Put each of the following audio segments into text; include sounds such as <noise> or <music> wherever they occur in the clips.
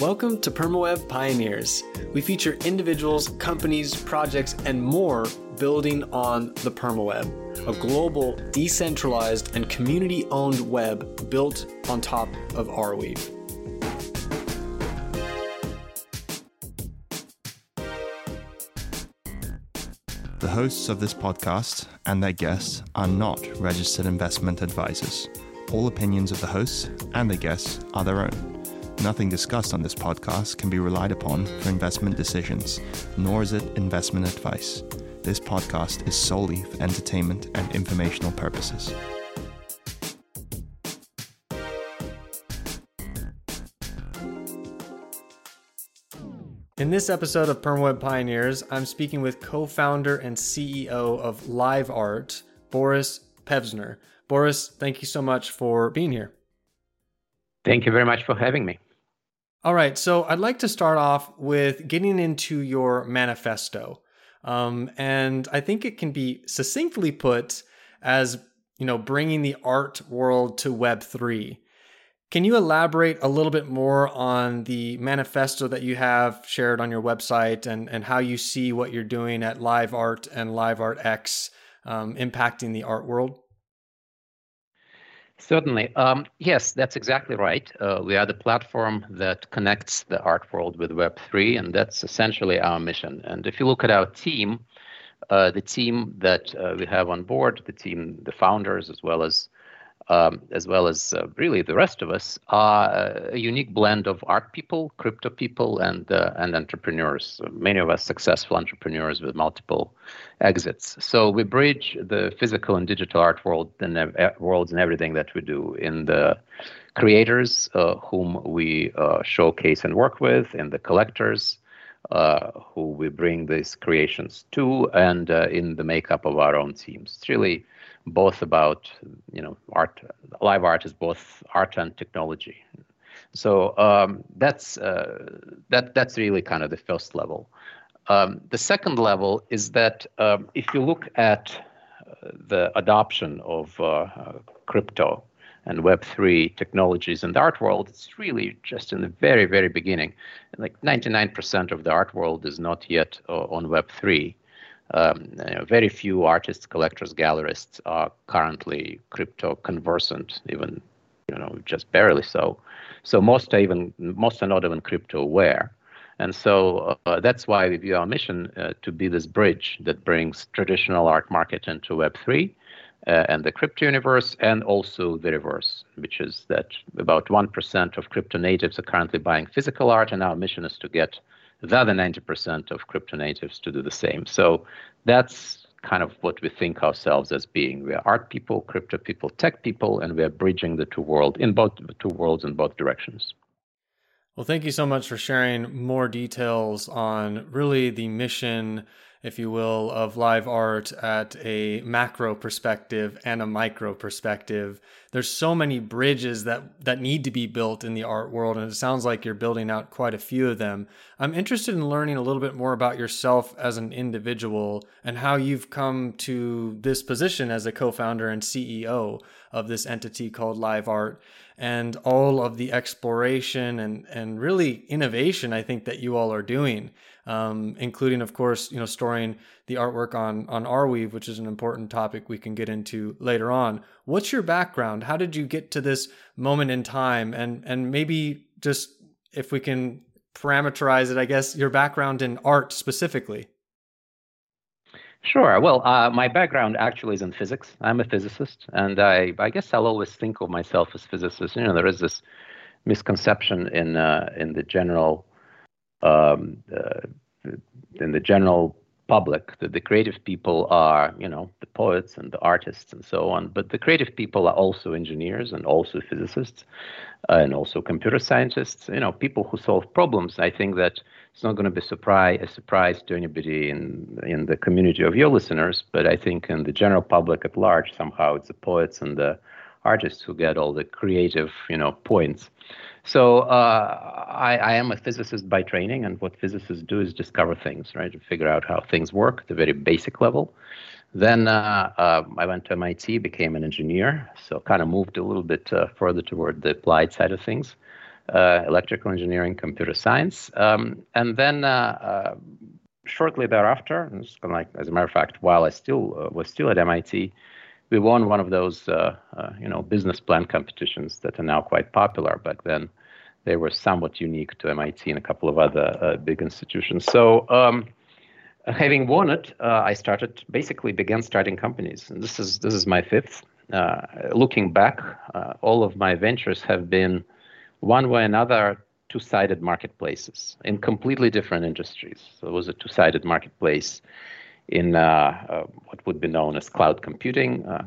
Welcome to PermaWeb Pioneers. We feature individuals, companies, projects, and more building on the PermaWeb, a global, decentralized, and community owned web built on top of Arweave. The hosts of this podcast and their guests are not registered investment advisors. All opinions of the hosts and their guests are their own. Nothing discussed on this podcast can be relied upon for investment decisions, nor is it investment advice. This podcast is solely for entertainment and informational purposes. In this episode of PermaWeb Pioneers, I'm speaking with co founder and CEO of LiveArt, Boris Pevsner. Boris, thank you so much for being here. Thank you very much for having me. All right, so I'd like to start off with getting into your manifesto, um, and I think it can be succinctly put as you know bringing the art world to Web three. Can you elaborate a little bit more on the manifesto that you have shared on your website and, and how you see what you're doing at Live Art and Live Art X um, impacting the art world? Certainly. Um, yes, that's exactly right. Uh, we are the platform that connects the art world with Web3, and that's essentially our mission. And if you look at our team, uh, the team that uh, we have on board, the team, the founders, as well as um, as well as uh, really the rest of us, are a unique blend of art people, crypto people, and uh, and entrepreneurs. Many of us successful entrepreneurs with multiple exits. So we bridge the physical and digital art world and uh, worlds and everything that we do in the creators uh, whom we uh, showcase and work with, in the collectors. Uh, who we bring these creations to, and in the makeup of our own teams. It's really both about you know art live art is both art and technology. So um, that's uh, that that's really kind of the first level. Um, the second level is that um, if you look at uh, the adoption of uh, crypto and Web3 technologies in the art world, it's really just in the very, very beginning. Like 99% of the art world is not yet uh, on Web3 um, you know, very few artists, collectors, gallerists are currently crypto conversant, even you know just barely so. So most are even most are not even crypto aware, and so uh, that's why we view our mission uh, to be this bridge that brings traditional art market into Web three. Uh, and the crypto universe, and also the reverse, which is that about 1% of crypto natives are currently buying physical art, and our mission is to get the other 90% of crypto natives to do the same. So that's kind of what we think ourselves as being. We are art people, crypto people, tech people, and we are bridging the two world in both the two worlds in both directions. Well, thank you so much for sharing more details on really the mission if you will, of live art at a macro perspective and a micro perspective. There's so many bridges that that need to be built in the art world, and it sounds like you're building out quite a few of them. I'm interested in learning a little bit more about yourself as an individual and how you've come to this position as a co-founder and CEO of this entity called Live Art and all of the exploration and and really innovation I think that you all are doing um, including, of course, you know, storing the artwork on on Arweave, which is an important topic we can get into later on. What's your background? How did you get to this moment in time? And and maybe just if we can parameterize it, I guess your background in art specifically. Sure. Well, uh, my background actually is in physics. I'm a physicist, and I, I guess I'll always think of myself as physicist. You know, there is this misconception in uh, in the general um, uh, in the general public that the creative people are, you know, the poets and the artists and so on. But the creative people are also engineers and also physicists uh, and also computer scientists. You know, people who solve problems. I think that it's not going to be surprise, a surprise to anybody in in the community of your listeners. But I think in the general public at large, somehow it's the poets and the artists who get all the creative, you know, points. So uh, I, I, am a physicist by training, and what physicists do is discover things, right? To figure out how things work at a very basic level. Then uh, uh, I went to MIT, became an engineer, so kind of moved a little bit uh, further toward the applied side of things. uh, electrical engineering, computer science, um, and then uh, uh shortly thereafter, like as a matter of fact, while I still uh, was still at MIT, we won one of those uh, you know business plan competitions that are now quite popular. Back then, they were somewhat unique to MIT and a couple of other big institutions. So. Um, having won it, uh, I started basically began starting companies. And this is this is my fifth. Uh, looking back, uh, all of my ventures have been one way or another two-sided marketplaces in completely different industries. So it was a two-sided marketplace in uh, uh, what would be known as cloud computing. Uh,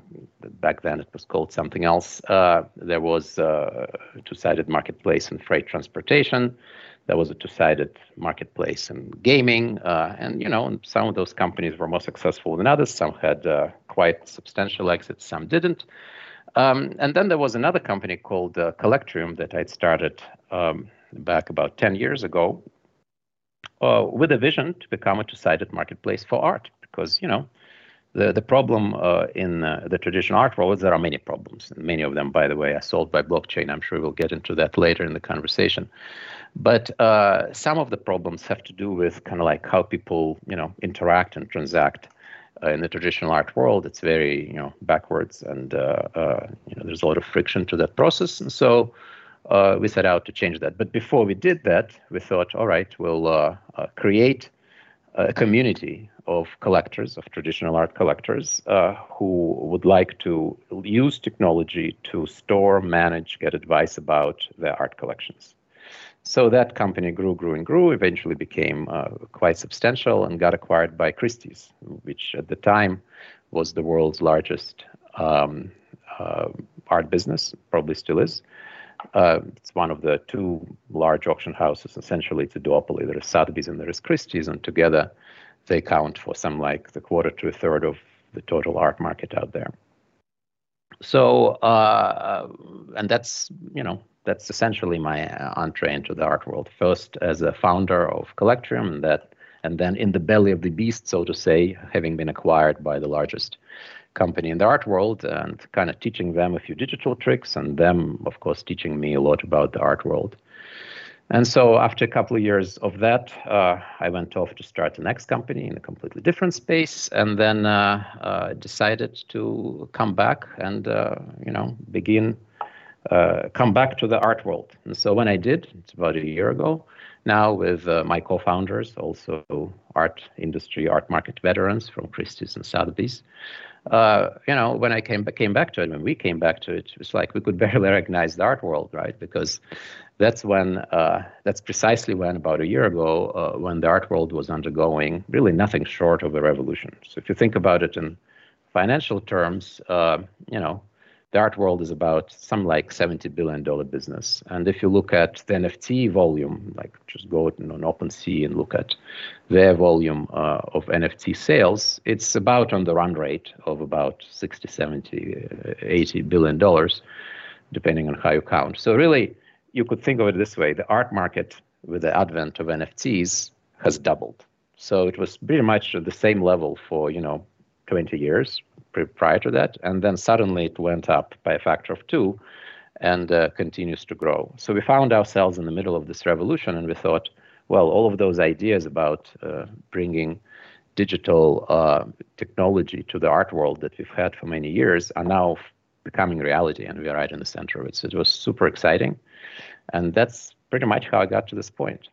back then, it was called something else. there was a two-sided marketplace in freight transportation there was a two-sided marketplace in gaming, and you know, some of those companies were more successful than others. Some had quite substantial exits, some didn't. Um, and then there was another company called uh, Collectrium that I'd started um, back about 10 years ago uh, with a vision to become a two-sided marketplace for art, because you know. The, the problem uh, in uh, the traditional art world is there are many problems, and many of them, by the way, are solved by blockchain. I'm sure we'll get into that later in the conversation. But uh, some of the problems have to do with kind of like how people, you know, interact and transact. Uh, in the traditional art world, it's very, you know, backwards, and uh, uh you know, there's a lot of friction to that process. And so uh, we set out to change that. But before we did that, we thought, all right, we'll uh, create a community of collectors, of traditional art collectors, who would like to use technology to store, manage, get advice about their art collections. So that company grew, grew, and grew, eventually became uh, quite substantial and got acquired by Christie's, which at the time was the world's largest um, uh, art business, probably still is. Uh, it's one of the two large auction houses. Essentially, it's a duopoly. There is Sotheby's and there is Christie's, and together they count for some like the quarter to a third of the total art market out there. So, uh, and that's you know that's essentially my uh, entree into the art world. First, as a founder of Collectrium, and that, and then in the belly of the beast, so to say, having been acquired by the largest company in the art world, and kind of teaching them a few digital tricks, and them, of course, teaching me a lot about the art world. And so, after a couple of years of that, uh, I went off to start the next company in a completely different space, and then uh, uh, decided to come back and, uh, you know, begin uh, come back to the art world. And so when I did, it's about a year ago, now with uh, my co-founders, also art industry, art market veterans from Christie's and Sotheby's. Uh, you know, when I came came back to it, when we came back to it, it was like we could <laughs> barely recognize the art world, right? Because that's when uh, that's precisely when about a year ago, uh, when the art world was undergoing really nothing short of a revolution. So if you think about it in financial terms, uh, you know, the art world is about some like 70 billion dollar business. And if you look at the nft volume like just go on OpenSea and look at their volume uh, of nft sales it's about on the run rate of about 60 70 uh, 80 billion dollars depending on how you count. So really you could think of it this way the art market with the advent of nfts has doubled. So it was pretty much at the same level for you know 20 years prior to that, and then suddenly it went up by a factor of two and uh, continues to grow. So we found ourselves in the middle of this revolution, and we thought, well, all of those ideas about uh, bringing digital uh, technology to the art world that we've had for many years are now becoming reality, and we are right in the center of it. So it was super exciting, and that's pretty much how I got to this point.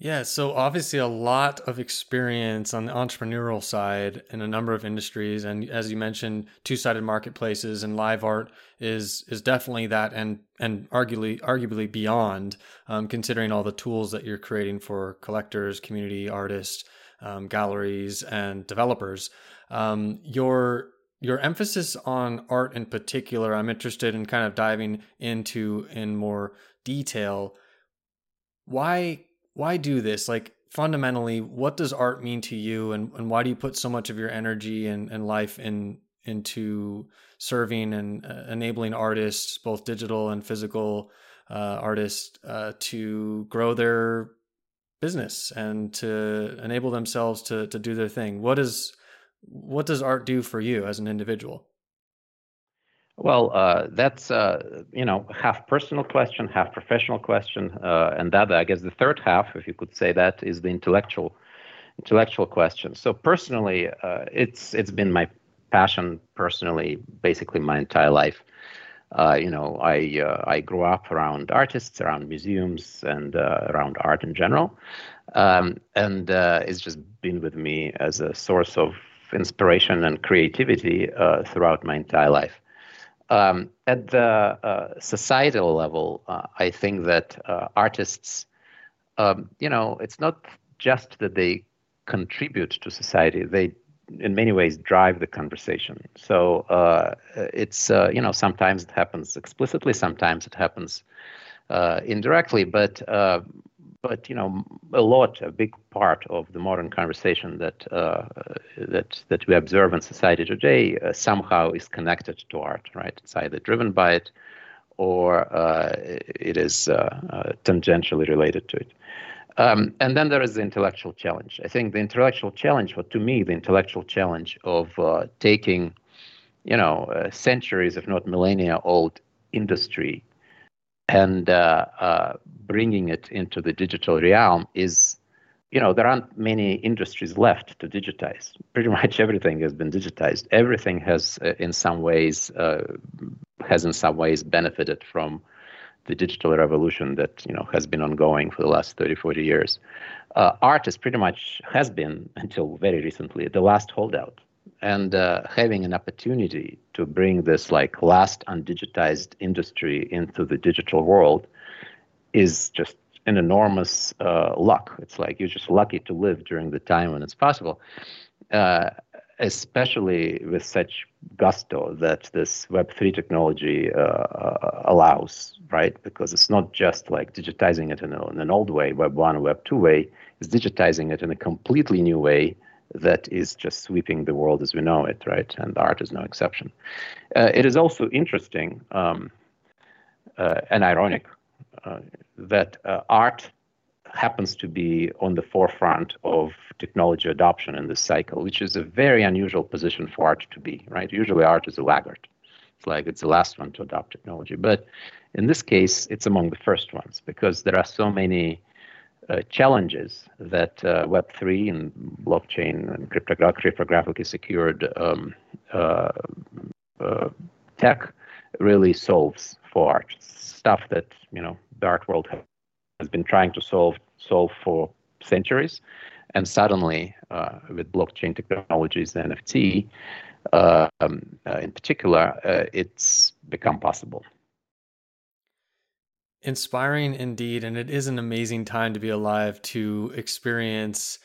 Yeah, so obviously a lot of experience on the entrepreneurial side in a number of industries, and as you mentioned, two-sided marketplaces and live art is is definitely that, and and arguably arguably beyond, um, considering all the tools that you're creating for collectors, community artists, um, galleries, and developers. Um, your your emphasis on art in particular, I'm interested in kind of diving into in more detail. Why why do this? Like fundamentally, what does art mean to you, and, and why do you put so much of your energy and, and life in into serving and uh, enabling artists, both digital and physical uh, artists, uh, to grow their business and to enable themselves to to do their thing? What is what does art do for you as an individual? Well, uh, that's uh, you know half personal question, half professional question, uh, and that I guess the third half, if you could say that, is the intellectual intellectual question. So personally, uh, it's it's been my passion personally, basically my entire life. Uh, you know, I uh, I grew up around artists, around museums, and around art in general, um, and it's just been with me as a source of inspiration and creativity throughout my entire life. Um, at the uh, societal level, uh, I think that uh, artists, um, you know, it's not just that they contribute to society; they, in many ways, drive the conversation. So uh, it's, uh, you know, sometimes it happens explicitly, sometimes it happens uh, indirectly, but but you know a lot a big part of the modern conversation that uh, that that we observe in society today uh, somehow is connected to art right? It's either driven by it or uh, it is uh, uh, tangentially related to it. Um, and then there is the intellectual challenge. I think the intellectual challenge well to me the intellectual challenge of uh, taking you know centuries if not millennia old industry and uh, uh, bringing it into the digital realm is you know there aren't many industries left to digitize. <laughs> Pretty much everything has been digitized. Everything has uh, in some ways uh, has in some ways benefited from the digital revolution that you know has been ongoing for the last 30 40 years. Uh, art is pretty much has been until very recently the last holdout and uh, having an opportunity to bring this like last undigitized industry into the digital world is just an enormous uh, luck. It's like you're just lucky to live during the time when it's possible, uh, especially with such gusto that this Web3 technology uh, uh, allows, right? Because it's not just like digitizing it in, a, in an old way, Web 1, Web 2 way, it's digitizing it in a completely new way that is just sweeping the world as we know it, right? And art is no exception. Uh, it is also interesting um, uh, and ironic uh, that uh, art happens to be on the forefront of technology adoption in this cycle, which is a very unusual position for art to be, right? Usually art is a laggard. It's like it's the last one to adopt technology. But in this case, it's among the first ones because there are so many uh, challenges that uh, Web3 and blockchain and cryptogra- cryptographically secured um, uh, uh, tech really solves for art. Stuff that you know the art world has been trying to solve solve for centuries, and suddenly uh, with blockchain technologies, NFT um, in particular, it's become possible inspiring indeed. And it is an amazing time to be alive to experience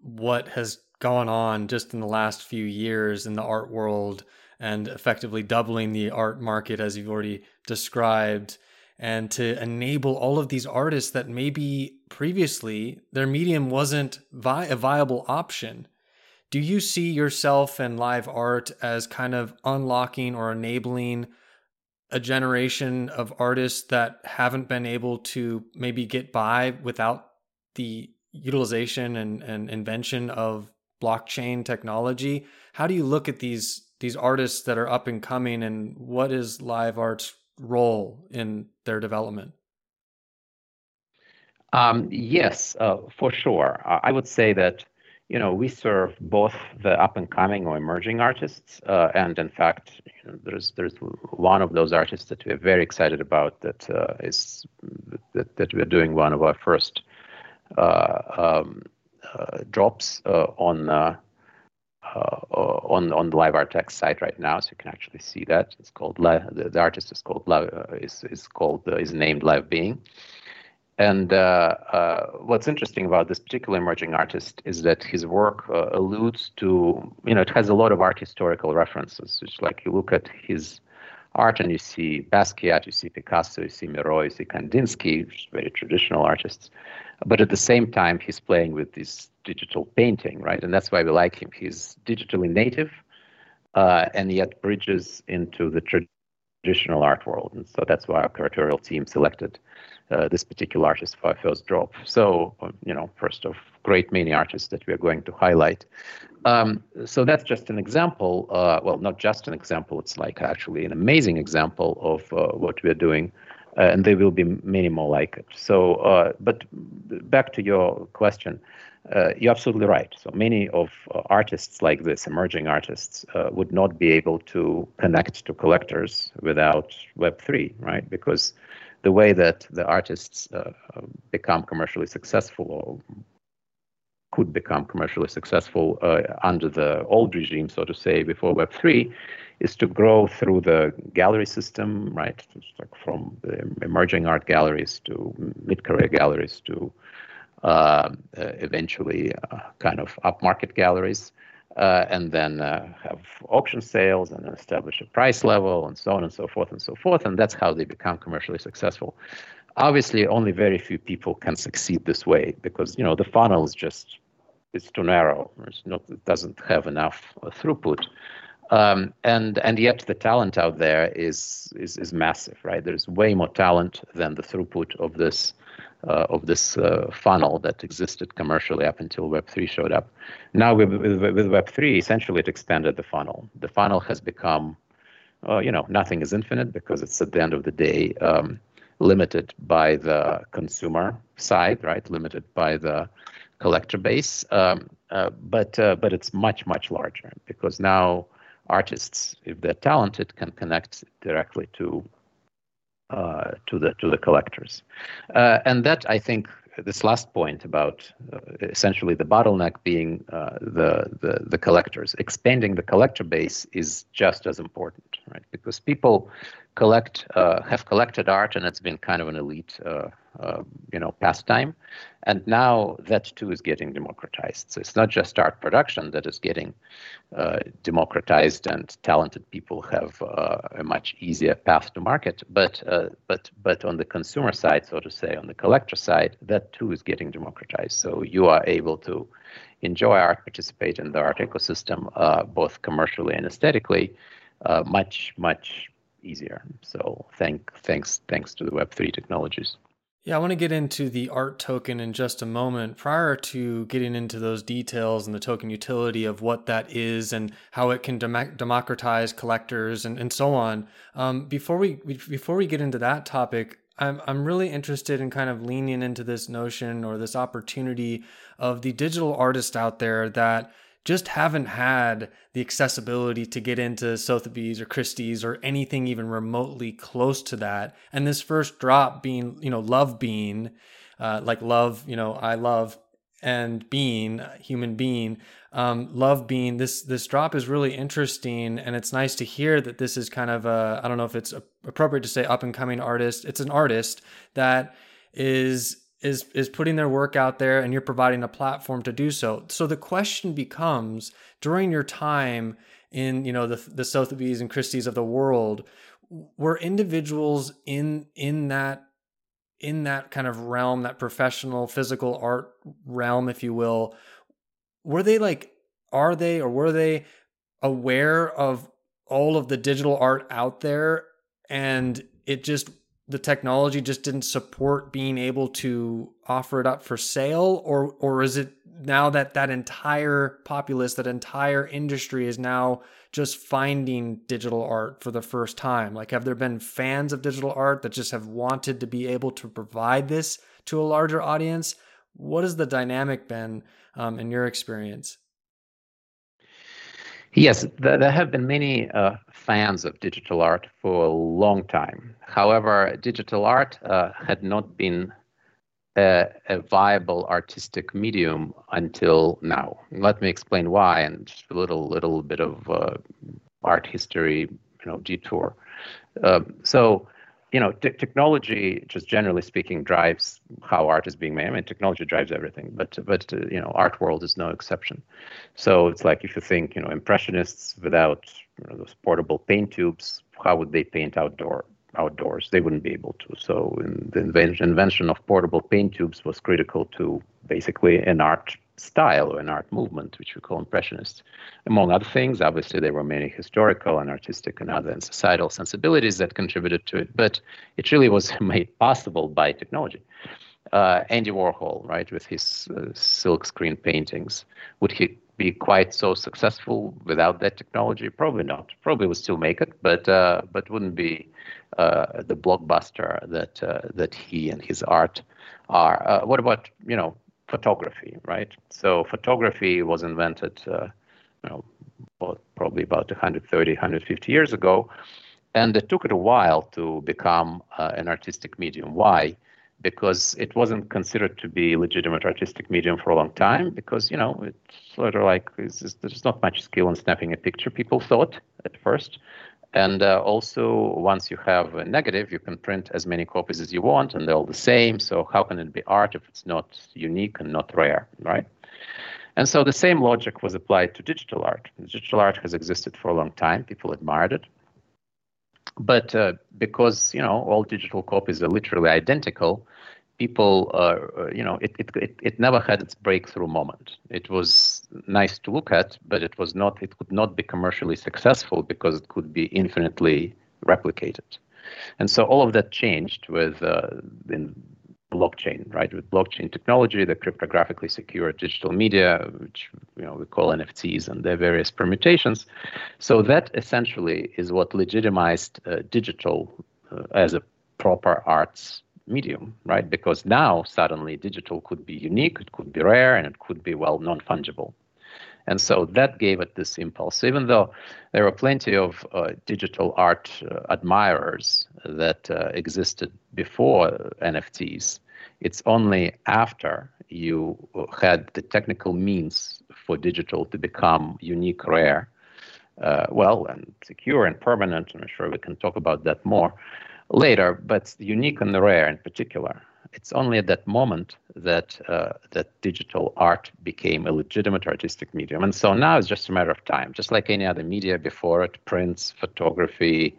what has gone on just in the last few years in the art world and effectively doubling the art market, as you've already described. And to enable all of these artists that maybe previously their medium wasn't vi- a viable option. Do you see yourself and live art as kind of unlocking or enabling a generation of artists that haven't been able to maybe get by without the utilization and, and invention of blockchain technology. How do you look at these these artists that are up and coming and what is live art's role in their development? Um, yes, uh, for sure. I would say that you know, we serve both the up and coming or emerging artists, uh, and in fact, you know, there's there's one of those artists that we're very excited about that uh, is that, that we're doing one of our first uh, um, uh, drops uh, on. Uh, on on the live artx site right now, so you can actually see that it's called the, the artist is called is is called is named Live Being, and uh, uh, what's interesting about this particular emerging artist is that his work uh, alludes to, you know, it has a lot of art historical references. It's like you look at his art and you see Basquiat, you see Picasso, you see Miro, you see Kandinsky, very traditional artists. But at the same time, he's playing with this digital painting, right? And that's why we like him. He's digitally native uh, and yet bridges into the traditional art world. And so that's why our curatorial team selected uh, this particular artist for our first drop. So, um, you know, first of great many artists that we are going to highlight. Um, so that's just an example. Uh, well, not just an example. It's like actually an amazing example of uh, what we are doing, uh, and there will be many more like it. So, uh, but back to your question, uh, you're absolutely right. So many of uh, artists like this, emerging artists, would not be able to connect to collectors without Web3, right? Because the way that the artists become commercially successful or could become commercially successful uh, under the old regime, so to say, before Web3, is to grow through the gallery system, right? Like from the emerging art galleries to mid-career galleries to uh, uh, eventually uh, kind of upmarket galleries, uh, and then uh, have auction sales and establish a price level and so on and so forth and so forth, and that's how they become commercially successful. Obviously only very few people can succeed this way because you know the funnel is just it's too narrow. It's not it doesn't have enough uh, throughput. Um, and and yet the talent out there is, is is massive right? There's way more talent than the throughput of this uh, of this uh, funnel that existed commercially up until web3 showed up. Now with, with, with web3 essentially it expanded the funnel. The funnel has become uh, you know nothing is infinite because it's at the end of the day um, limited by the consumer side, right? Limited by the collector base, um, uh, but uh, but it's much much larger because now artists, if they're talented, can connect directly to uh, to the to the collectors, uh, and that I think this last point about uh, essentially the bottleneck being uh, the, the the collectors, expanding the collector base is just as important, right? Because people collect uh, have collected art and it's been kind of an elite uh, uh, you know pastime and now that too is getting democratized so it's not just art production that is getting uh, democratized and talented people have uh, a much easier path to market but uh, but but on the consumer side so to say on the collector side that too is getting democratized so you are able to enjoy art participate in the art ecosystem both commercially and aesthetically much much easier. So thank thanks thanks to the Web3 technologies. Yeah, I want to get into the art token in just a moment. Prior to getting into those details and the token utility of what that is and how it can dem- democratize collectors and, and so on, um, before we before we get into that topic, I'm I'm really interested in kind of leaning into this notion or this opportunity of the digital artist out there that just haven't had the accessibility to get into Sotheby's or Christie's or anything even remotely close to that. And this first drop being, you know, love being, uh, like love, you know, I love and being human being um, love being this this drop is really interesting and it's nice to hear that this is kind of a i don't know if it's appropriate to say up and coming artist it's an artist that is is is putting their work out there and you're providing a platform to do so. So the question becomes during your time in you know the the Sotheby's and Christie's of the world, were individuals in in that in that kind of realm, that professional physical art realm, if you will, were they like are they or were they aware of all of the digital art out there and it just the technology just didn't support being able to offer it up for sale? Or or is it now that that entire populace that entire industry is now just finding digital art for the first time? Like have there been fans of digital art that just have wanted to be able to provide this to a larger audience? What has the dynamic been um, in your experience Yes, there have been many uh, fans of digital art for a long time. However, digital art uh, had not been a, a, viable artistic medium until now. Let me explain why, and just a little little bit of uh, art history, you know, detour. Um, so you know, t- technology, just generally speaking, drives how art is being made. I mean, technology drives everything, but but uh, you know, art world is no exception. So it's like if you think, you know, impressionists without you know, those portable paint tubes, how would they paint outdoor outdoors? They wouldn't be able to. So the invention of portable paint tubes was critical to basically an art style or an art movement, which we call impressionists. Among other things, obviously there were many historical and artistic and other and societal sensibilities that contributed to it, but it really was <laughs> made possible by technology. Uh, Andy Warhol, right, with his uh, silk screen paintings, would he be quite so successful without that technology? Probably not. Probably would still make it, but uh, but wouldn't be uh, the blockbuster that uh, that he and his art are. Uh, what about you know photography, right? So photography was invented, uh, you know, probably about 130, 150 years ago, and it took it a while to become uh, an artistic medium. Why? Because it wasn't considered to be a legitimate artistic medium for a long time. Because you know, it's sort of like just, there's not much skill in snapping a picture. People thought at first, and uh, also, once you have a negative, you can print as many copies as you want, and they're all the same. So how can it be art if it's not unique and not rare, right? And so the same logic was applied to digital art. Digital art has existed for a long time. People admired it. But uh, because, you know, all digital copies are literally identical, people, uh, uh, you know, it, it, it, it never had its breakthrough moment. It was nice to look at, but it was not, it could not be commercially successful because it could be infinitely replicated. And so all of that changed with uh, in blockchain, right? With blockchain technology, the cryptographically secure digital media, which you know we call NFTs and their various permutations. So that essentially is what legitimized uh, digital uh, as a proper arts medium, right? Because now suddenly digital could be unique, it could be rare, and it could be, well, non fungible. And so that gave it this impulse. Even though there were plenty of uh, digital art uh, admirers that uh, existed before NFTs, it's only after you had the technical means for digital to become unique, rare, uh, well, and secure and permanent. I'm sure we can talk about that more later, but unique and rare in particular. It's only at that moment that uh, that digital art became a legitimate artistic medium, and so now it's just a matter of time. Just like any other media before it, prints, photography,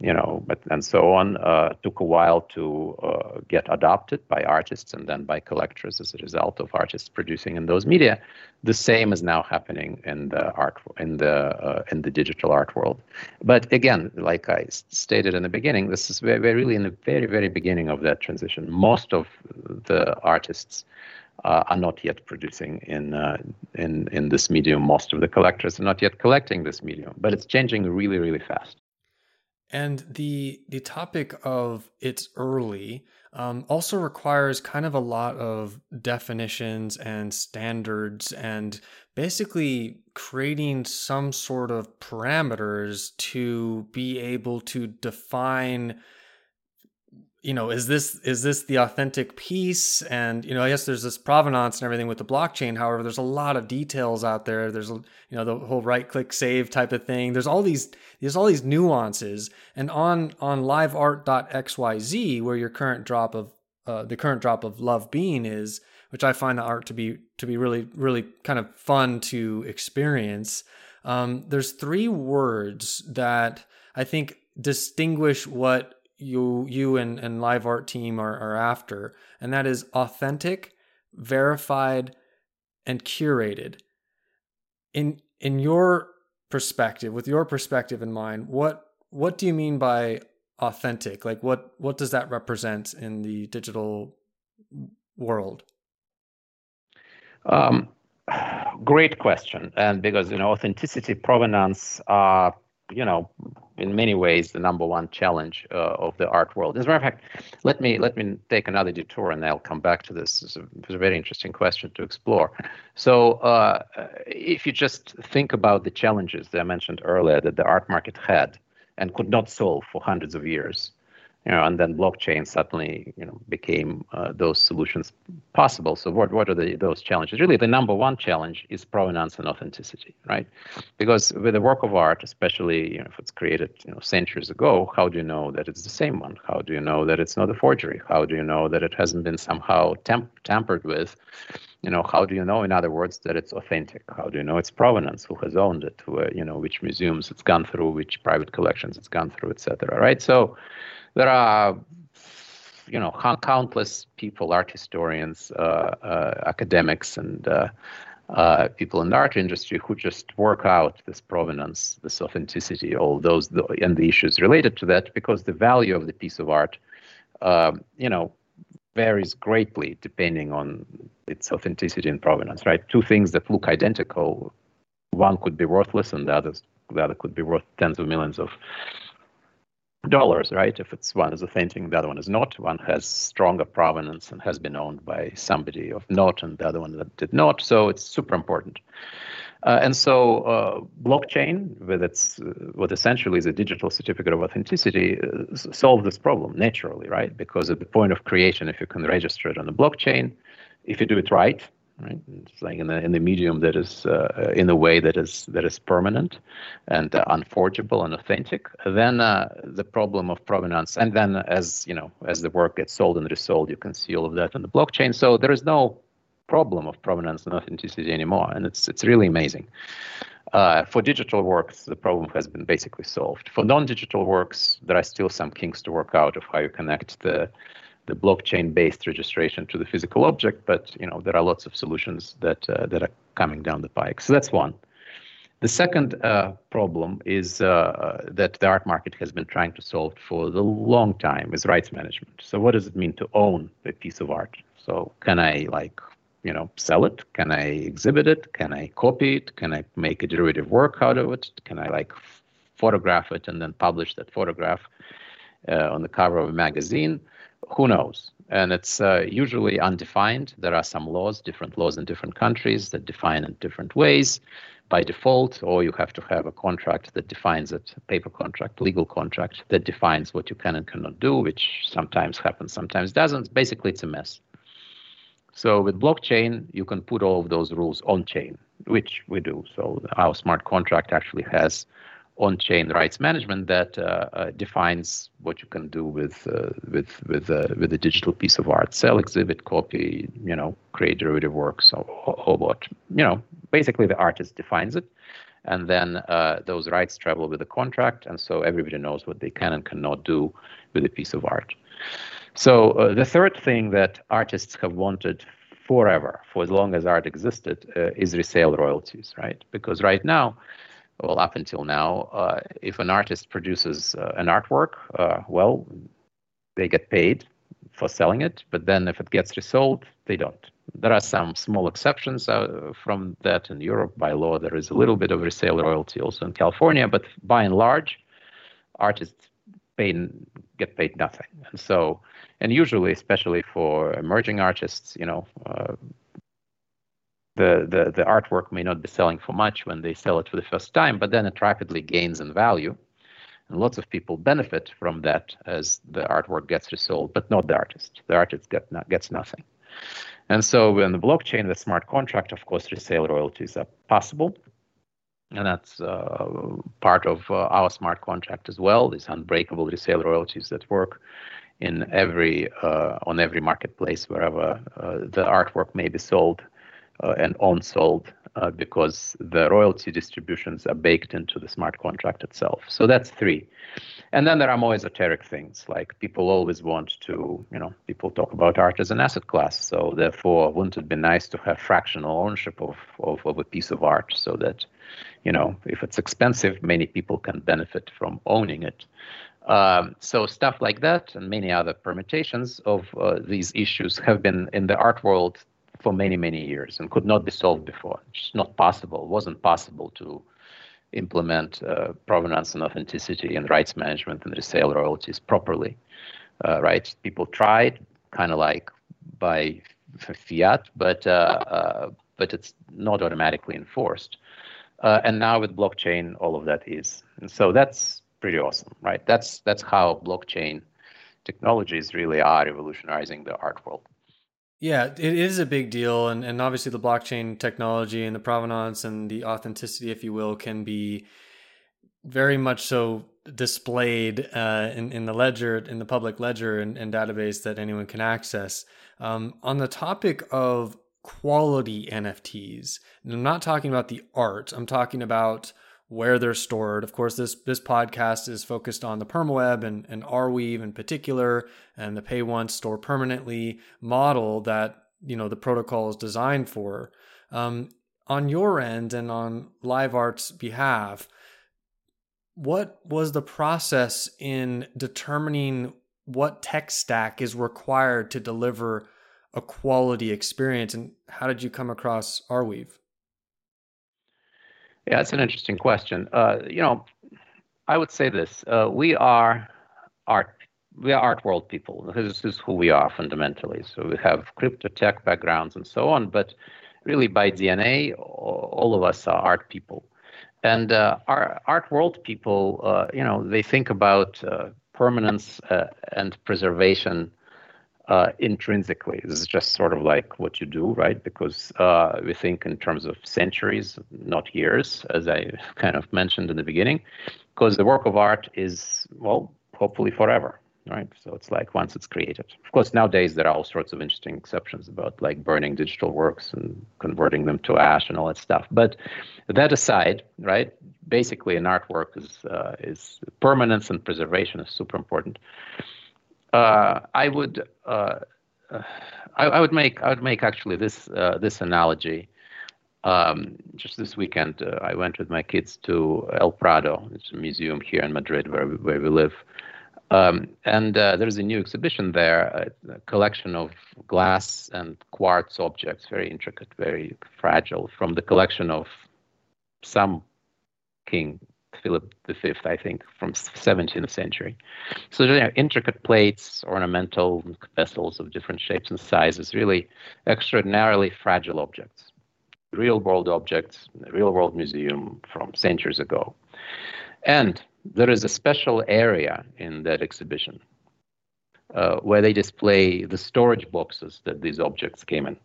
you know, but and so on, uh, took a while to uh, get adopted by artists and then by collectors as a result of artists producing in those media. The same is now happening in the art in the uh, in the digital art world. But again, like I stated in the beginning, this is very really in the very very beginning of that transition. Most of the artists. Uh, are not yet producing in uh, in in this medium. Most of the collectors are not yet collecting this medium, but it's changing really, really fast. And the the topic of it's early um, also requires kind of a lot of definitions and standards and basically creating some sort of parameters to be able to define you know is this is this the authentic piece? And you know i guess there's this provenance and everything with the blockchain. However there's a lot of details out there. There's you know the whole right click save type of thing. There's all these there's all these nuances. And on on liveart.xyz where your current drop of uh, the current drop of love being is which i find the art to be to be really really kind of fun to experience um, there's three words that i think distinguish what you you and, and live art team are, are after and that is authentic verified and curated. In in your perspective with your perspective in mind what what do you mean by authentic? Like what what does that represent in the digital world? Um, <sighs> great question. And because you know authenticity provenance are you know in many ways the number one challenge uh, of the art world. As a matter of fact, let me let me take another detour and I'll come back to this. It's a, it's a very interesting question to explore. So, uh, if you just think about the challenges that I mentioned earlier that the art market had and could not solve for hundreds of years, you know, and then blockchain suddenly, you know, became uh, those solutions possible. So what what are the, those challenges? Really, the number one challenge is provenance and authenticity, right? Because with a work of art, especially you know, if it's created you know centuries ago, how do you know that it's the same one? How do you know that it's not a forgery? How do you know that it hasn't been somehow temp- tampered with? You know, how do you know, in other words, that it's authentic? How do you know its provenance? Who has owned it? Who, you know, which museums it's gone through, which private collections it's gone through, etc. Right? So there are you know countless people, art historians, uh, uh, academics, and uh, uh, people in the art industry who just work out this provenance, this authenticity, all those the, and the issues related to that, because the value of the piece of art, um, you know, varies greatly depending on its authenticity and provenance. Right, two things that look identical, one could be worthless, and the other the other could be worth tens of millions of dollars, right? If it's one is authentic, the other one is not. One has stronger provenance and has been owned by somebody of note, and the other one that did not. So it's super important. Uh, and so, uh, blockchain, with its uh, what essentially is a digital certificate of authenticity, uh, solves this problem naturally, right? Because at the point of creation, if you can register it on the blockchain, if you do it right, right? It's like in the in the medium that is uh, in a way that is that is permanent and uh, unforgeable and authentic. Then uh, the problem of provenance, and then as you know, as the work gets sold and resold, you can see all of that on the blockchain. So there is no problem of provenance and authenticity anymore, and it's it's really amazing. Uh, for digital works, the problem has been basically solved. For non-digital works, there are still some kinks to work out of how you connect the the blockchain-based registration to the physical object, but you know there are lots of solutions that uh, that are coming down the pike. So that's one. The second uh, problem is uh, that the art market has been trying to solve for a long time is rights management. So what does it mean to own a piece of art? So can I like you know sell it? Can I exhibit it? Can I copy it? Can I make a derivative work out of it? Can I like photograph it and then publish that photograph uh, on the cover of a magazine? Who knows? And it's uh, usually undefined. There are some laws, different laws in different countries that define it different ways by default, or you have to have a contract that defines it, paper contract, legal contract that defines what you can and cannot do, which sometimes happens, sometimes doesn't. Basically, it's a mess. So with blockchain, you can put all of those rules on chain, which we do. So our smart contract actually has on-chain rights management that uh, uh, defines what you can do with uh, with with uh, with a digital piece of art, sell, exhibit, copy, you know, create derivative works, or, or what, you know, basically the artist defines it, and then uh, those rights travel with the contract, and so everybody knows what they can and cannot do with a piece of art. So uh, the third thing that artists have wanted forever, for as long as art existed, is resale royalties, right? Because right now well, up until now, uh, if an artist produces uh, an artwork, uh, well, they get paid for selling it, but then if it gets resold, they don't. There are some small exceptions uh, from that in Europe by law. There is a little bit of resale royalty also in California, but by and large, artists pay get paid nothing. And so, and usually, especially for emerging artists, you know, uh, the, the, the artwork may not be selling for much when they sell it for the first time, but then it rapidly gains in value. And lots of people benefit from that as the artwork gets resold, but not the artist. The artist get not, gets nothing. And so in the blockchain, the smart contract, of course, resale royalties are possible. And that's uh, part of uh, our smart contract as well, these unbreakable resale royalties that work in every uh, on every marketplace wherever uh, the artwork may be sold and on sold uh, because the royalty distributions are baked into the smart contract itself. So that's three. And then there are more esoteric things like people always want to, you know, people talk about art as an asset class. So therefore, wouldn't it be nice to have fractional ownership of, of, of a piece of art so that, you know, if it's expensive, many people can benefit from owning it. Um, so stuff like that and many other permutations of uh, these issues have been in the art world for many, many years and could not be solved before. It's not possible. It wasn't possible to implement uh, provenance and authenticity and rights management and resale royalties properly. Uh, right? People tried, kind of like by fiat, but uh, uh, but it's not automatically enforced. Uh, and now with blockchain, all of that is, and so that's pretty awesome, right? That's that's how blockchain technologies really are revolutionizing the art world. Yeah, it is a big deal. And, and obviously, the blockchain technology and the provenance and the authenticity, if you will, can be very much so displayed uh, in, in the ledger, in the public ledger and, and database that anyone can access. Um, on the topic of quality NFTs, I'm not talking about the art, I'm talking about where they're stored. Of course, this this podcast is focused on the permaweb and, and Arweave in particular, and the pay once store permanently model that you know the protocol is designed for. Um, on your end and on LiveArt's behalf, what was the process in determining what tech stack is required to deliver a quality experience, and how did you come across Arweave? Yeah, it's an interesting question. Uh, you know, I would say this: uh, we are art, we are art world people. This is who we are fundamentally. So we have crypto tech backgrounds and so on, but really by DNA, all of us are art people. And uh, our art world people, uh, you know, they think about uh, permanence uh, and preservation uh, intrinsically. This is just sort of like what you do, right? Because uh, we think in terms of centuries, not years, as I <laughs> kind of mentioned in the beginning, because the work of art is, well, hopefully forever, right? So it's like once it's created. Of course, nowadays there are all sorts of interesting exceptions about like burning digital works and converting them to ash and all that stuff. But that aside, right? Basically, an artwork is uh, is permanence and preservation is super important uh, I would uh, I, I, would make I would make actually this uh, this analogy. Um, just this weekend, uh, I went with my kids to El Prado. It's a museum here in Madrid where we, where we live. Um, and uh, there's a new exhibition there, a, a, collection of glass and quartz objects, very intricate, very fragile, from the collection of some king Philip V, I think, from 17th century. So there are intricate plates, ornamental vessels of different shapes and sizes, really extraordinarily fragile objects, real world objects, real world museum from centuries ago. And there is a special area in that exhibition uh, where they display the storage boxes that these objects came in.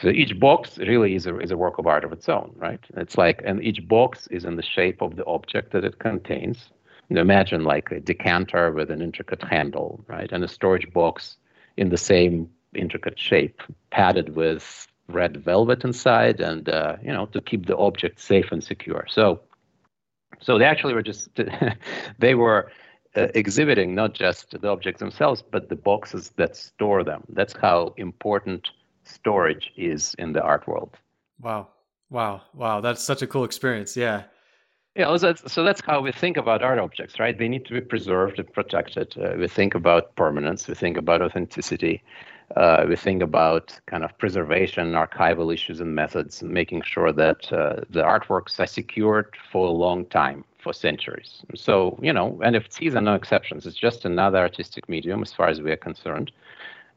So each box really is a, is a work of art of its own, right? It's like, and each box is in the shape of the object that it contains. You imagine like a decanter with an intricate handle, right? And a storage box in the same intricate shape, padded with red velvet inside, and uh, you know to keep the object safe and secure. So, so they actually were just <laughs> they were uh, exhibiting not just the objects themselves, but the boxes that store them. That's how important storage is in the art world. Wow. Wow. Wow. That's such a cool experience. Yeah. Yeah, so that's how we think about art objects, right? They need to be preserved and protected. Uh, we think about permanence. We think about authenticity. Uh, we think about kind of preservation, archival issues and methods, and making sure that uh, the artworks are secured for a long time, for centuries. So, you know, NFTs are no exceptions. It's just another artistic medium as far as we are concerned.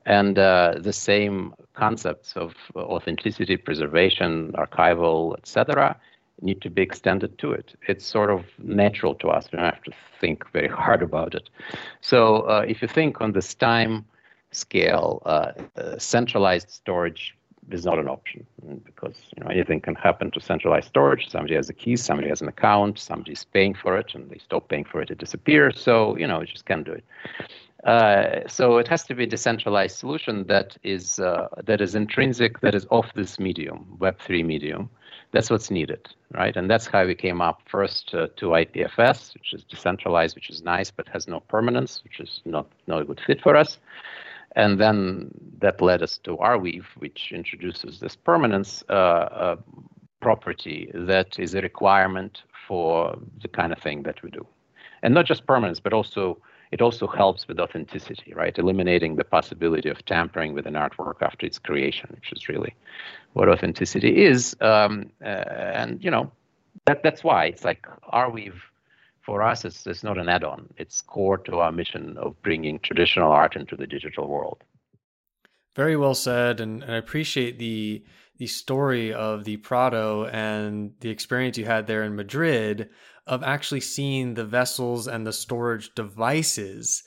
And uh, the same concepts of authenticity, preservation, archival, etc., need to be extended to it. It's sort of natural to us. We don't have to think very <laughs> hard about it. So uh, if you think on this time scale, uh, uh, centralized storage is not an option because you know anything can happen to centralized storage. Somebody has a key, somebody has an account, somebody's paying for it, and they stop paying for it, it disappears. So you know you just can't do it. Uh, so it has to be a decentralized solution that is uh, that is intrinsic, that is of this medium, Web3 medium. That's what's needed, right? And that's how we came up first uh, to IPFS, which is decentralized, which is nice, but has no permanence, which is not not a good fit for us. And then that led us to Arweave, which introduces this permanence uh, uh, property that is a requirement for the kind of thing that we do, and not just permanence, but also it also helps with authenticity, right? Eliminating the possibility of tampering with an artwork after its creation, which is really what authenticity is. Um, uh, and you know, that that's why it's like Arweave for us it's, it's not an add-on. It's core to our mission of bringing traditional art into the digital world. Very well said, and, and I appreciate the the story of the Prado and the experience you had there in Madrid of actually seeing the vessels and the storage devices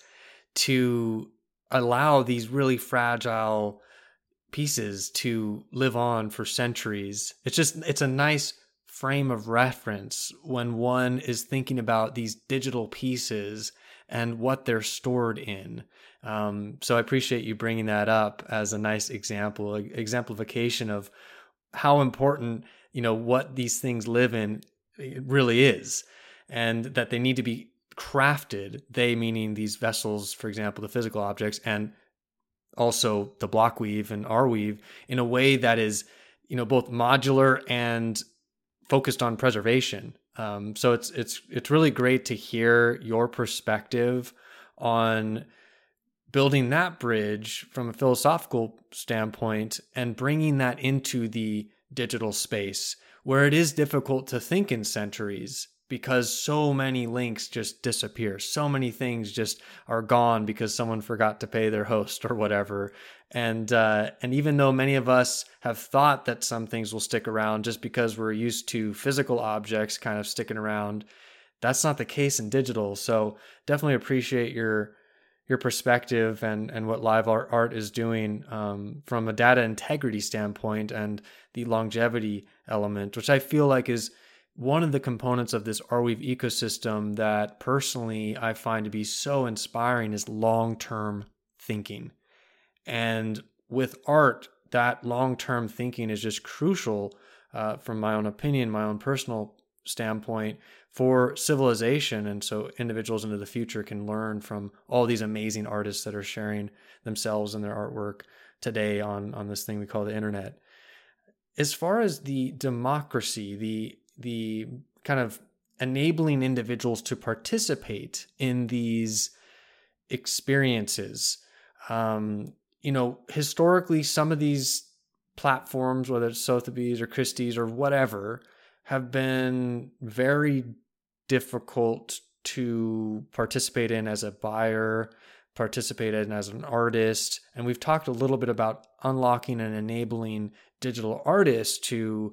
to allow these really fragile pieces to live on for centuries. It's just it's a nice frame of reference when one is thinking about these digital pieces and what they're stored in. Um, so I appreciate you bringing that up as a nice example, exemplification of how important you know what these things live in it really is, and that they need to be crafted. They meaning these vessels, for example, the physical objects, and also the block weave and Arweave in a way that is, you know, both modular and focused on preservation. Um, so it's it's it's really great to hear your perspective on building that bridge from a philosophical standpoint and bringing that into the digital space where it is difficult to think in centuries because so many links just disappear. So many things just are gone because someone forgot to pay their host or whatever. And uh, and even though many of us have thought that some things will stick around just because we're used to physical objects kind of sticking around, that's not the case in digital. So definitely appreciate your your perspective and and what LiveArt, is doing um, from a data integrity standpoint and the longevity element, which I feel like is one of the components of this Arweave ecosystem that personally I find to be so inspiring is long term thinking. And with art, that long term thinking is just crucial, uh, from my own opinion, my own personal standpoint, for civilization. And so individuals into the future can learn from all these amazing artists that are sharing themselves and their artwork today on, on this thing we call the internet. As far as the democracy, the the kind of enabling individuals to participate in these experiences. Um, you know, historically, some of these platforms, whether it's Sotheby's or Christie's or whatever, have been very difficult to participate in as a buyer, participate in as an artist. And we've talked a little bit about unlocking and enabling digital artists to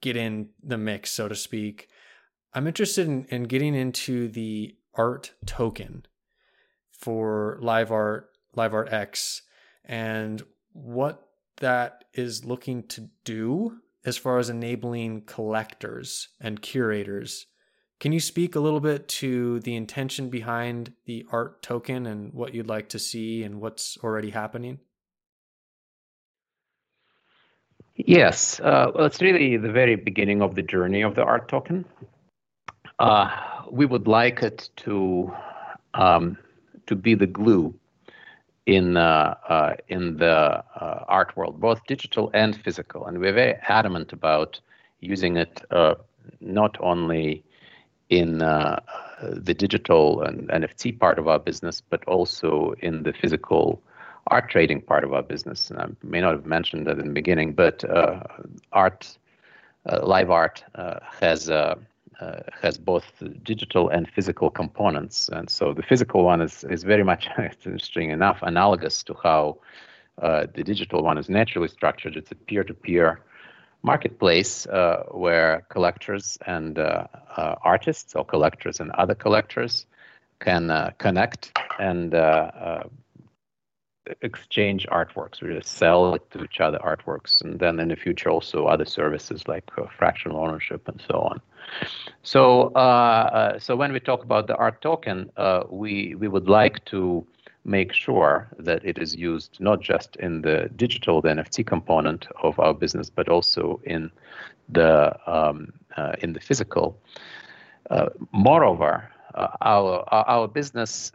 get in the mix, so to speak. I'm interested in, in getting into the art token for LiveArt, live art X, and what that is looking to do as far as enabling collectors and curators. Can you speak a little bit to the intention behind the art token and what you'd like to see and what's already happening? Yes, uh, well, it's really the very beginning of the journey of the art token. Uh, we would like it to um, to be the glue in uh, uh in the uh, art world, both digital and physical, and we're very adamant about using it uh, not only in the digital and NFT part of our business, but also in the physical art trading part of our business. And I may not have mentioned that in the beginning, but art, LiveArt, has uh, has both digital and physical components. And so the physical one is is very much, <laughs> interesting enough, analogous to how uh, the digital one is naturally structured. It's a peer-to-peer marketplace uh, where collectors and uh, uh, artists, or collectors and other collectors, can connect and exchange artworks. We just sell to each other artworks, and then in the future also other services like uh, fractional ownership and so on. So, uh, uh, so when we talk about the art token, uh, we we would like to make sure that it is used not just in the digital, the NFT component of our business, but also in the um, uh, in the physical. Moreover, our our business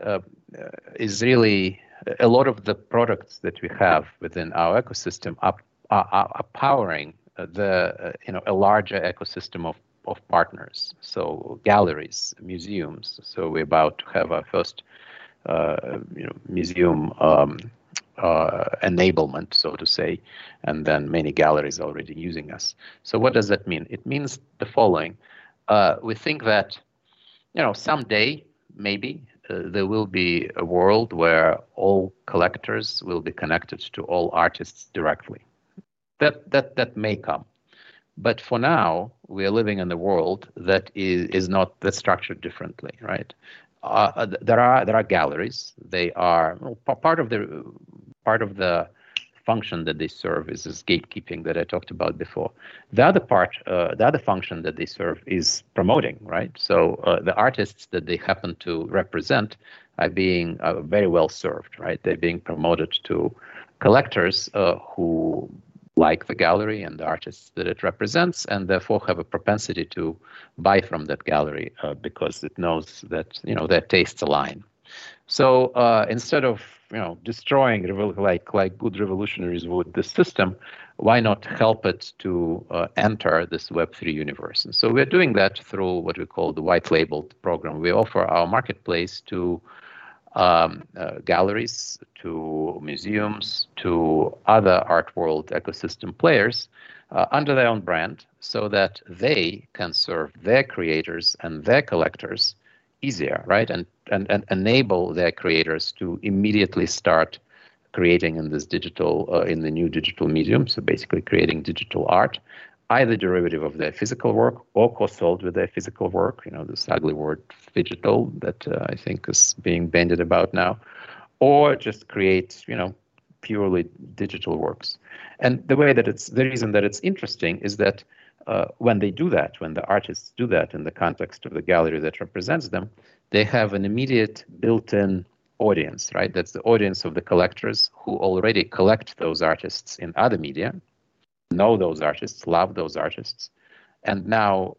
is really a lot of the products that we have within our ecosystem are, are, are powering the uh, you know a larger ecosystem of of partners. So galleries, museums. So we're about to have our first uh, you know museum um, uh, enablement, so to say, and then many galleries already using us. So what does that mean? It means the following: uh, we think that you know someday maybe uh, there will be a world where all collectors will be connected to all artists directly. That that that may come, but for now we are living in a world that is is not that structured differently, right? Uh, uh there are there are galleries. They are well, part of the part of the function that they serve is this gatekeeping that I talked about before. The other part, uh, the other function that they serve is promoting, right? So uh, the artists that they happen to represent are being uh, very well served, right? They're being promoted to collectors uh, who like the gallery and the artists that it represents, and therefore have a propensity to buy from that gallery uh, because it knows that you know their tastes align. So uh, instead of you know destroying like like good revolutionaries would the system, why not help it to uh, enter this Web3 universe? And so we're doing that through what we call the white labeled program. We offer our marketplace to um, uh, galleries, to museums, to other art world ecosystem players uh, under their own brand so that they can serve their creators and their collectors easier, right? And, and, and enable their creators to immediately start creating in this digital, uh, in the new digital medium. So basically creating digital art, either derivative of their physical work or co-sold with their physical work. You know, this ugly word digital that uh, I think is being bandied about now, or just create, you know, purely digital works. And the way that it's, the reason that it's interesting is that uh, when they do that, when the artists do that in the context of the gallery that represents them, they have an immediate built-in audience, right? That's the audience of the collectors who already collect those artists in other media, know those artists, love those artists. And now,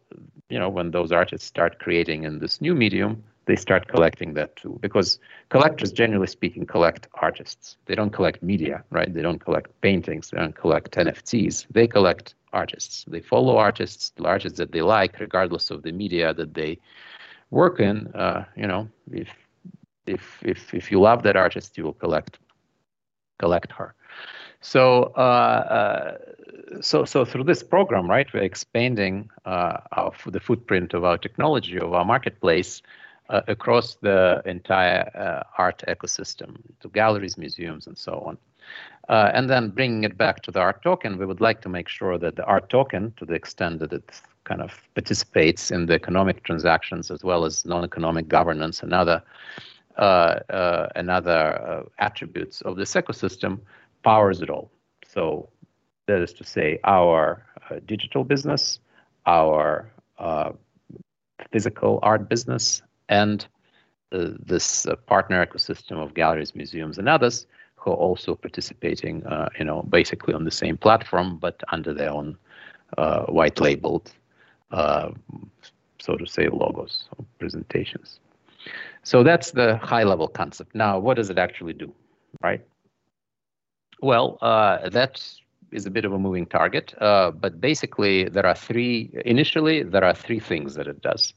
you know, when those artists start creating in this new medium, they start collecting that too. Because collectors, generally speaking, collect artists. They don't collect media, right? They don't collect paintings. They don't collect NFTs. They collect artists. They follow artists, the artists that they like, regardless of the media that they work in. Uh, you know, if if if if you love that artist, you will collect collect her. So uh, uh, so so through this program, right, we're expanding uh, our, the footprint of our technology of our marketplace uh, across the entire uh, art ecosystem to galleries, museums, and so on. Uh, and then bringing it back to the art token, we would like to make sure that the art token, to the extent that it kind of participates in the economic transactions as well as non-economic governance and other uh, uh, and other uh, attributes of this ecosystem powers it all. So that is to say, our digital business, our physical art business, and uh, this uh, partner ecosystem of galleries, museums, and others who are also participating, uh, you know, basically on the same platform, but under their own white labeled, so to say, logos or presentations. So that's the high level concept. Now, what does it actually do, right? Well, uh, that is a bit of a moving target, uh, but basically there are three, initially there are three things that it does.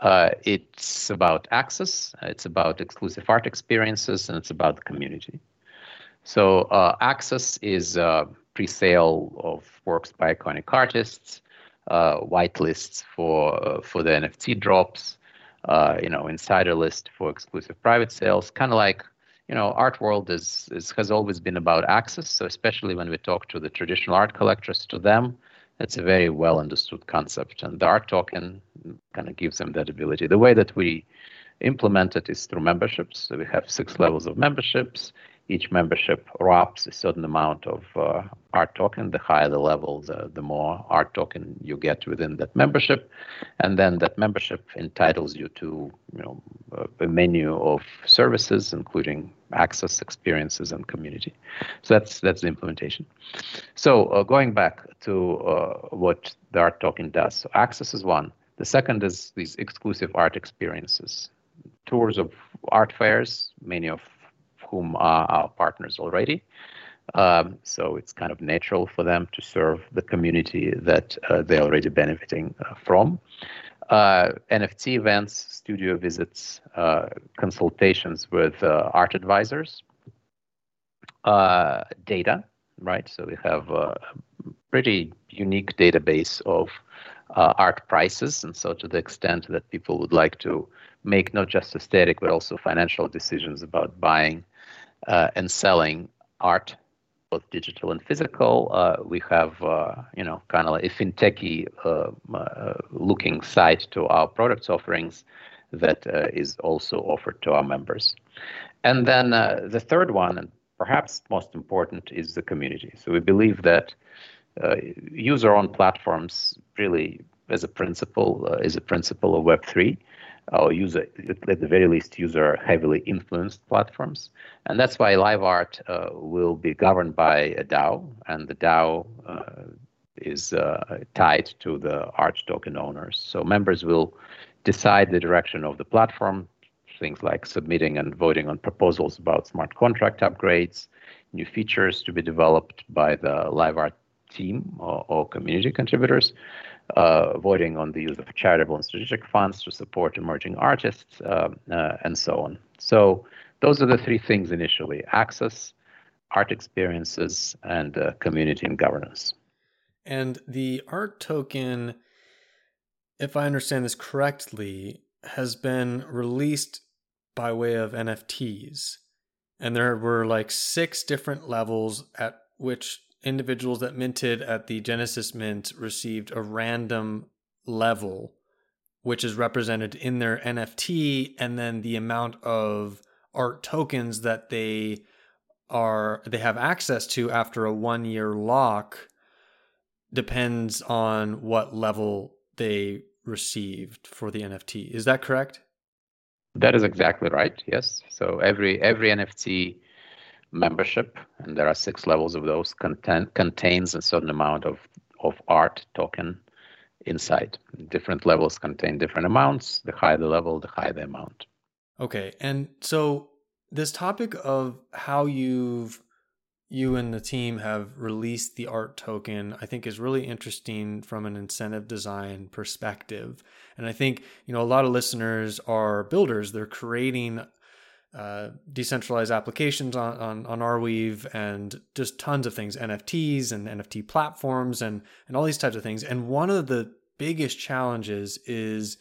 Uh, it's about access, it's about exclusive art experiences, and it's about the community. So uh, access is uh, pre-sale of works by iconic artists, uh, whitelists for for the NFT drops, uh, you know, insider list for exclusive private sales, kind of like, you know, art world is, is has always been about access. So especially when we talk to the traditional art collectors, to them, it's a very well understood concept. And the art token kind of gives them that ability. The way that we implement it is through memberships. So we have six levels of memberships each membership wraps a certain amount of uh, art token. The higher the level, the, the more art token you get within that membership. And then that membership entitles you to you know, a menu of services, including access, experiences, and community. So that's, that's the implementation. So uh, going back to uh, what the art token does. So access is one. The second is these exclusive art experiences. Tours of art fairs, many of whom are our partners already. Um, so it's kind of natural for them to serve the community that uh, they're already benefiting uh, from. Uh, NFT events, studio visits, uh, consultations with uh, art advisors, uh, data, right? So we have a pretty unique database of art prices. And so to the extent that people would like to make not just aesthetic, but also financial decisions about buying and selling art, both digital and physical. Uh, we have, uh, you know, kind of a fintechy uh, uh, looking site to our products offerings that uh, is also offered to our members. And then the third one, and perhaps most important, is the community. So we believe that user-owned platforms really, as a principle, is a principle of Web3 or user, at the very least, user heavily influenced platforms. And that's why LiveArt uh, will be governed by a DAO, and the DAO uh, is uh, tied to the art token owners. So members will decide the direction of the platform, things like submitting and voting on proposals about smart contract upgrades, new features to be developed by the LiveArt team or, or community contributors, uh, voting on the use of charitable and strategic funds to support emerging artists, uh, uh, and so on. So those are the three things initially: access, art experiences, and uh, community and governance. And the art token, if I understand this correctly, has been released by way of NFTs. And there were like six different levels at which individuals that minted at the Genesis Mint received a random level, which is represented in their NFT, and then the amount of art tokens that they are they have access to after a one year lock depends on what level they received for the NFT. Is that correct? That is exactly right. Yes. So every every NFT membership, and there are six levels of those, content, contains a certain amount of of art token inside. Different levels contain different amounts. The higher the level, the higher the amount. Okay, and so this topic of how you've you and the team have released the art token, I think is really interesting from an incentive design perspective. And I think, you know, a lot of listeners are builders. They're creating uh, decentralized applications on, on, on Arweave and just tons of things, NFTs and NFT platforms and, and all these types of things. And one of the biggest challenges is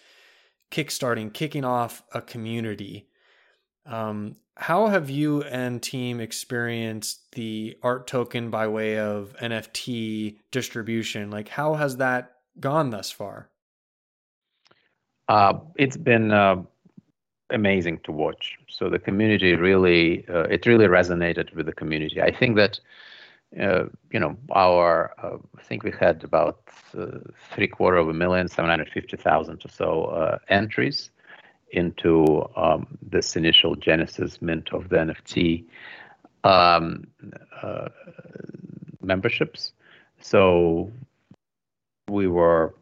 kickstarting, kicking off a community. Um, how have you and team experienced the art token by way of NFT distribution? Like, how has that gone thus far? Uh, it's been uh, amazing to watch. So the community really, uh, it really resonated with the community. I think that, uh, you know, our, uh, I think we had about uh, three quarter of a million, seven hundred fifty thousand or so entries into um, this initial genesis mint of the NFT um, uh, memberships. So we were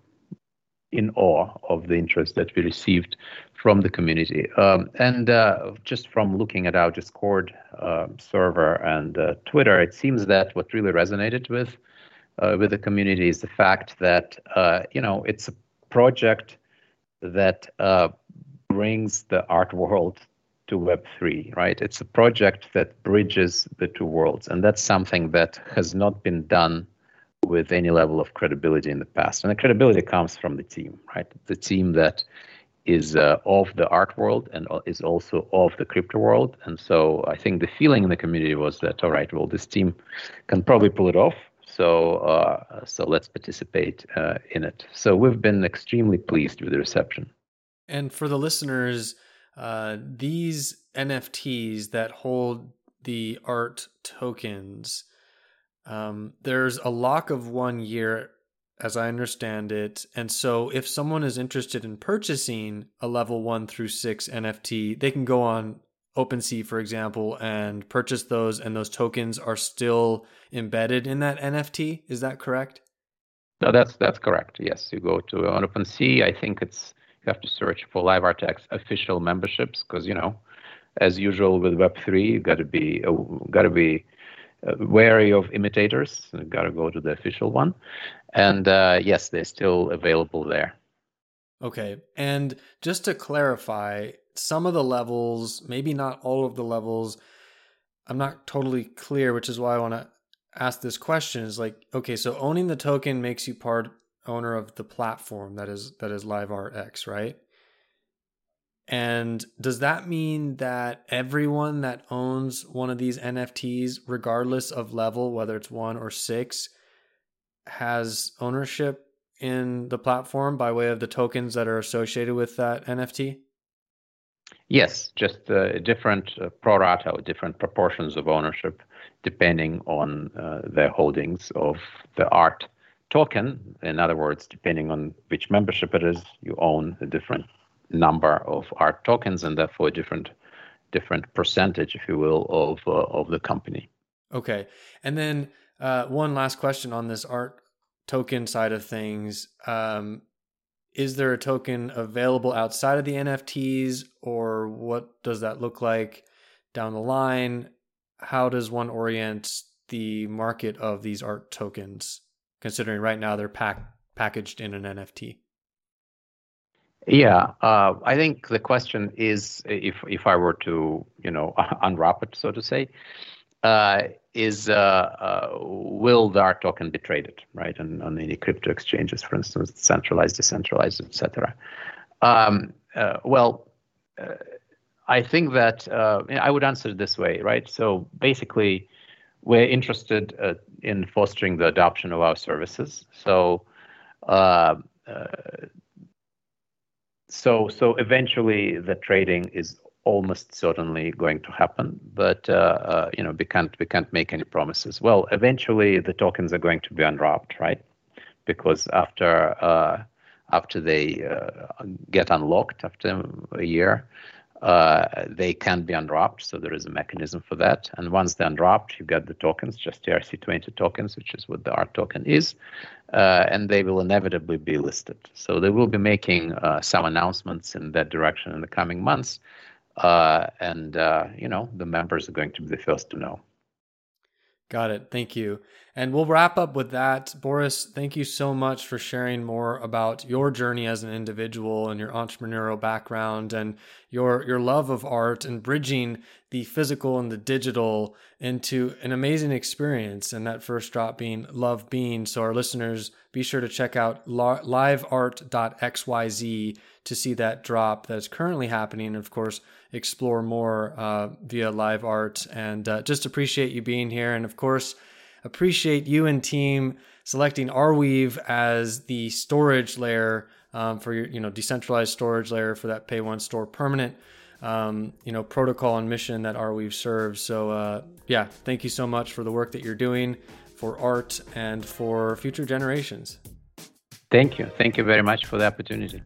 in awe of the interest that we received from the community. Um, and uh, just from looking at our Discord uh, server and uh, Twitter, it seems that what really resonated with uh, with the community is the fact that uh, you know it's a project that uh, brings the art world to Web3, right? It's a project that bridges the two worlds. And that's something that has not been done with any level of credibility in the past. And the credibility comes from the team, right? The team that is uh, of the art world and is also of the crypto world. And so I think the feeling in the community was that, all right, well, this team can probably pull it off. So, uh, so let's participate uh, in it. So we've been extremely pleased with the reception. And for the listeners, uh, these NFTs that hold the art tokens, um, there's a lock of one year, as I understand it. And so if someone is interested in purchasing a level one through six NFT, they can go on OpenSea, for example, and purchase those, and those tokens are still embedded in that NFT. Is that correct? No, that's that's correct. Yes, you go to on OpenSea. I think it's you have to search for LiveArtX official memberships because you know, as usual with Web3, you got to be uh, got to be wary of imitators. Got to go to the official one, and uh, yes, they're still available there. Okay, and just to clarify, some of the levels, maybe not all of the levels, I'm not totally clear, which is why I want to ask this question. Is like, okay, so owning the token makes you part owner of the platform that is that is LiveArtX, right? And does that mean that everyone that owns one of these NFTs, regardless of level, whether it's one or six, has ownership in the platform by way of the tokens that are associated with that NFT? Yes, just uh, different uh, pro rata, different proportions of ownership depending on uh, their holdings of the art token. In other words, depending on which membership it is, you own a different number of art tokens and therefore a different different percentage, if you will, of uh, of the company. Okay, and then uh, one last question on this art token side of things. Um, is there a token available outside of the NFTs, or what does that look like down the line? How does one orient the market of these art tokens, considering right now they're pack- packaged in an NFT? Yeah, uh, I think the question is, if if I were to, you know, <laughs> unwrap it, so to say, uh, is uh, uh, will the art token be traded, right, on, on any crypto exchanges, for instance, centralized, decentralized, etc. Um, uh, well, uh, I think that I would answer it this way, right? So basically, we're interested in fostering the adoption of our services. So so so eventually the trading is almost certainly going to happen but uh, uh, you know we can't we can't make any promises. Well eventually the tokens are going to be unwrapped right? Because after uh, after they uh, get unlocked after a year uh, they can be unwrapped, so there is a mechanism for that. And once they're unwrapped, you get the tokens, just ERC20 tokens, which is what the ART token is, uh, and they will inevitably be listed. So they will be making uh, some announcements in that direction in the coming months, uh, and uh, you know the members are going to be the first to know. Got it. Thank you. And we'll wrap up with that. Boris, thank you so much for sharing more about your journey as an individual and your entrepreneurial background and your your love of art and bridging the physical and the digital into an amazing experience and that first drop being love being so our listeners be sure to check out liveart.xyz to see that drop that's currently happening and of course explore more uh, via LiveArt and uh, just appreciate you being here and of course appreciate you and team selecting Arweave as the storage layer um, for your you know decentralized storage layer for that pay one store permanent um, you know protocol and mission that Arweave serves. So uh, yeah, thank you so much for the work that you're doing for art and for future generations. Thank you. Thank you very much for the opportunity.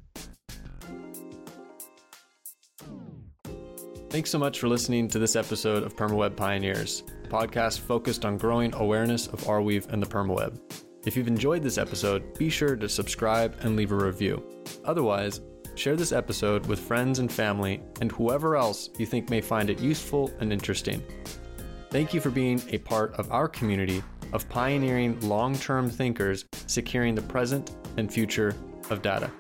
Thanks so much for listening to this episode of PermaWeb Pioneers, a podcast focused on growing awareness of Arweave and the PermaWeb. If you've enjoyed this episode, be sure to subscribe and leave a review. Otherwise, share this episode with friends and family and whoever else you think may find it useful and interesting. Thank you for being a part of our community of pioneering long term thinkers securing the present and future of data.